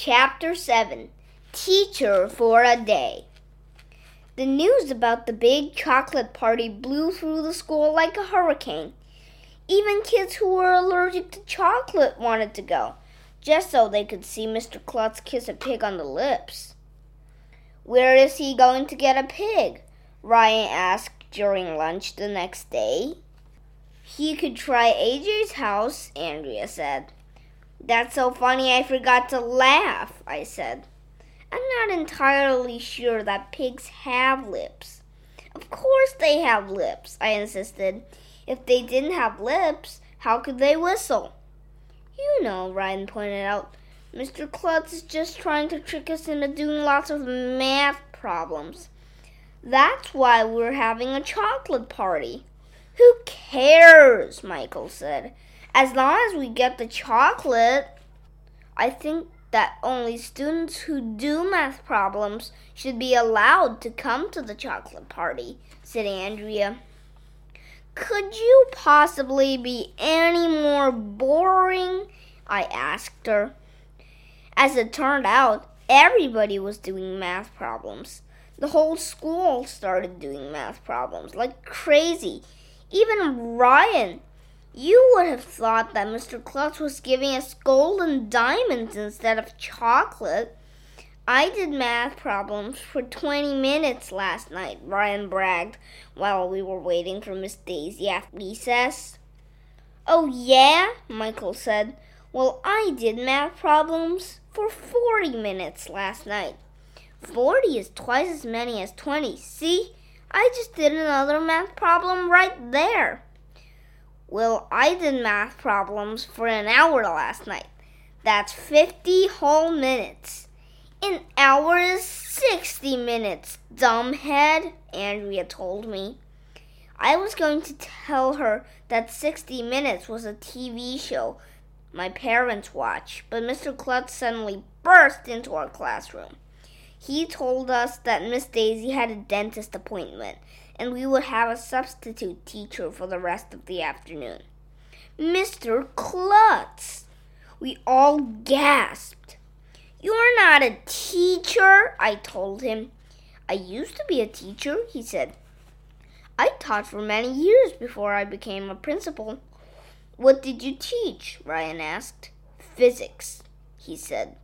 Chapter 7 Teacher for a Day. The news about the big chocolate party blew through the school like a hurricane. Even kids who were allergic to chocolate wanted to go, just so they could see Mr. Klutz kiss a pig on the lips. Where is he going to get a pig? Ryan asked during lunch the next day. He could try AJ's house, Andrea said. That's so funny I forgot to laugh, I said. I'm not entirely sure that pigs have lips. Of course they have lips, I insisted. If they didn't have lips, how could they whistle? You know, Ryan pointed out, Mr. Klutz is just trying to trick us into doing lots of math problems. That's why we're having a chocolate party. Who cares? Michael said. As long as we get the chocolate. I think that only students who do math problems should be allowed to come to the chocolate party, said Andrea. Could you possibly be any more boring? I asked her. As it turned out, everybody was doing math problems. The whole school started doing math problems like crazy. Even Ryan. You would have thought that Mr. Klutz was giving us golden diamonds instead of chocolate. I did math problems for 20 minutes last night, Ryan bragged while we were waiting for Miss Daisy at recess. Oh, yeah? Michael said. Well, I did math problems for 40 minutes last night. 40 is twice as many as 20. See? I just did another math problem right there. Well, I did math problems for an hour last night. That's 50 whole minutes. An hour is 60 minutes, dumbhead, Andrea told me. I was going to tell her that 60 Minutes was a TV show my parents watch, but Mr. Klutz suddenly burst into our classroom. He told us that Miss Daisy had a dentist appointment and we would have a substitute teacher for the rest of the afternoon. Mr. Klutz! We all gasped. You're not a teacher, I told him. I used to be a teacher, he said. I taught for many years before I became a principal. What did you teach? Ryan asked. Physics, he said.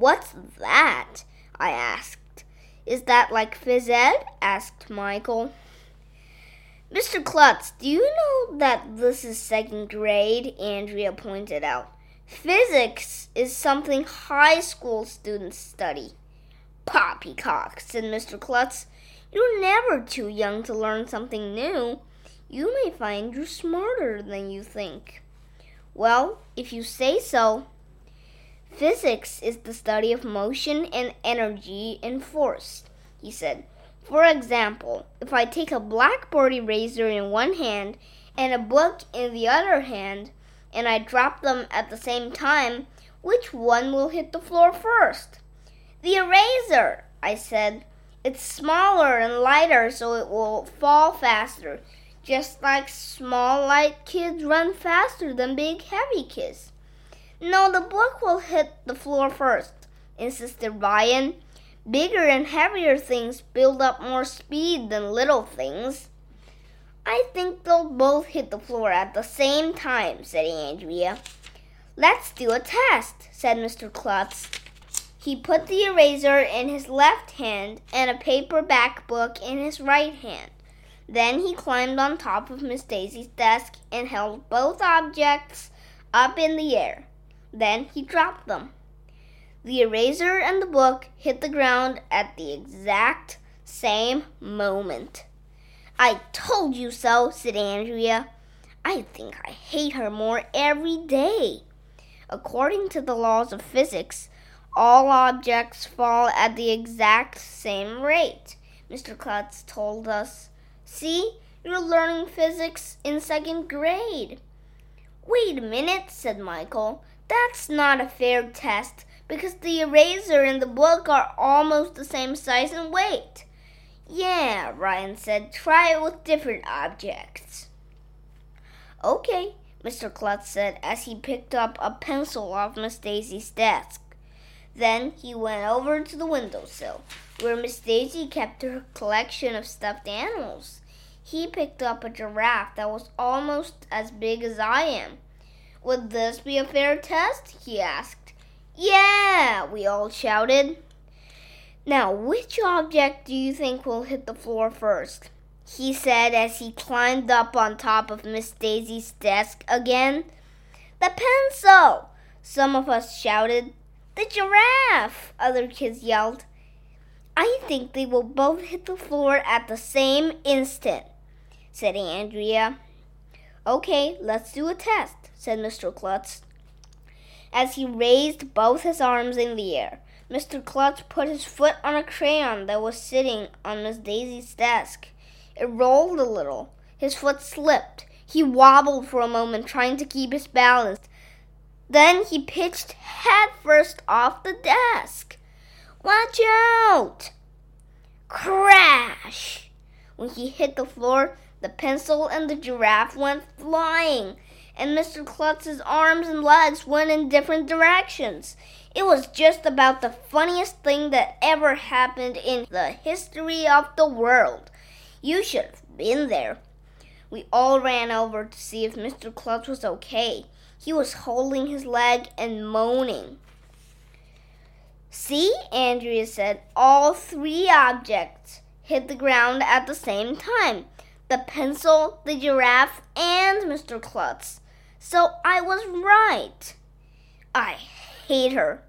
What's that? I asked. Is that like phys ed? asked Michael. Mr. Klutz, do you know that this is second grade? Andrea pointed out. Physics is something high school students study. Poppycock, said Mr. Klutz. You're never too young to learn something new. You may find you're smarter than you think. Well, if you say so. Physics is the study of motion and energy and force, he said. For example, if I take a blackboard eraser in one hand and a book in the other hand, and I drop them at the same time, which one will hit the floor first? The eraser, I said. It's smaller and lighter, so it will fall faster, just like small, light kids run faster than big, heavy kids. No, the book will hit the floor first, insisted Ryan. Bigger and heavier things build up more speed than little things. I think they'll both hit the floor at the same time, said Andrea. Let's do a test, said Mr. Klutz. He put the eraser in his left hand and a paperback book in his right hand. Then he climbed on top of Miss Daisy's desk and held both objects up in the air. Then he dropped them. The eraser and the book hit the ground at the exact same moment. I told you so, said Andrea. I think I hate her more every day. According to the laws of physics, all objects fall at the exact same rate, Mr. Klutz told us. See, you're learning physics in second grade. Wait a minute, said Michael. That's not a fair test because the eraser and the book are almost the same size and weight. Yeah, Ryan said, try it with different objects. Okay, Mr. Klutz said as he picked up a pencil off Miss Daisy's desk. Then he went over to the windowsill, where Miss Daisy kept her collection of stuffed animals. He picked up a giraffe that was almost as big as I am. Would this be a fair test? he asked. Yeah, we all shouted. Now, which object do you think will hit the floor first? he said as he climbed up on top of Miss Daisy's desk again. The pencil! Some of us shouted. The giraffe! Other kids yelled. I think they will both hit the floor at the same instant, said Andrea. Okay, let's do a test, said Mr. Klutz. As he raised both his arms in the air, Mr. Klutz put his foot on a crayon that was sitting on Miss Daisy's desk. It rolled a little. His foot slipped. He wobbled for a moment, trying to keep his balance. Then he pitched headfirst off the desk. Watch out! Crash! When he hit the floor, the pencil and the giraffe went flying, and Mr. Klutz's arms and legs went in different directions. It was just about the funniest thing that ever happened in the history of the world. You should have been there. We all ran over to see if Mr. Klutz was okay. He was holding his leg and moaning. See, Andrea said, all three objects hit the ground at the same time the pencil, the giraffe, and Mr. Klutz. So I was right. I hate her,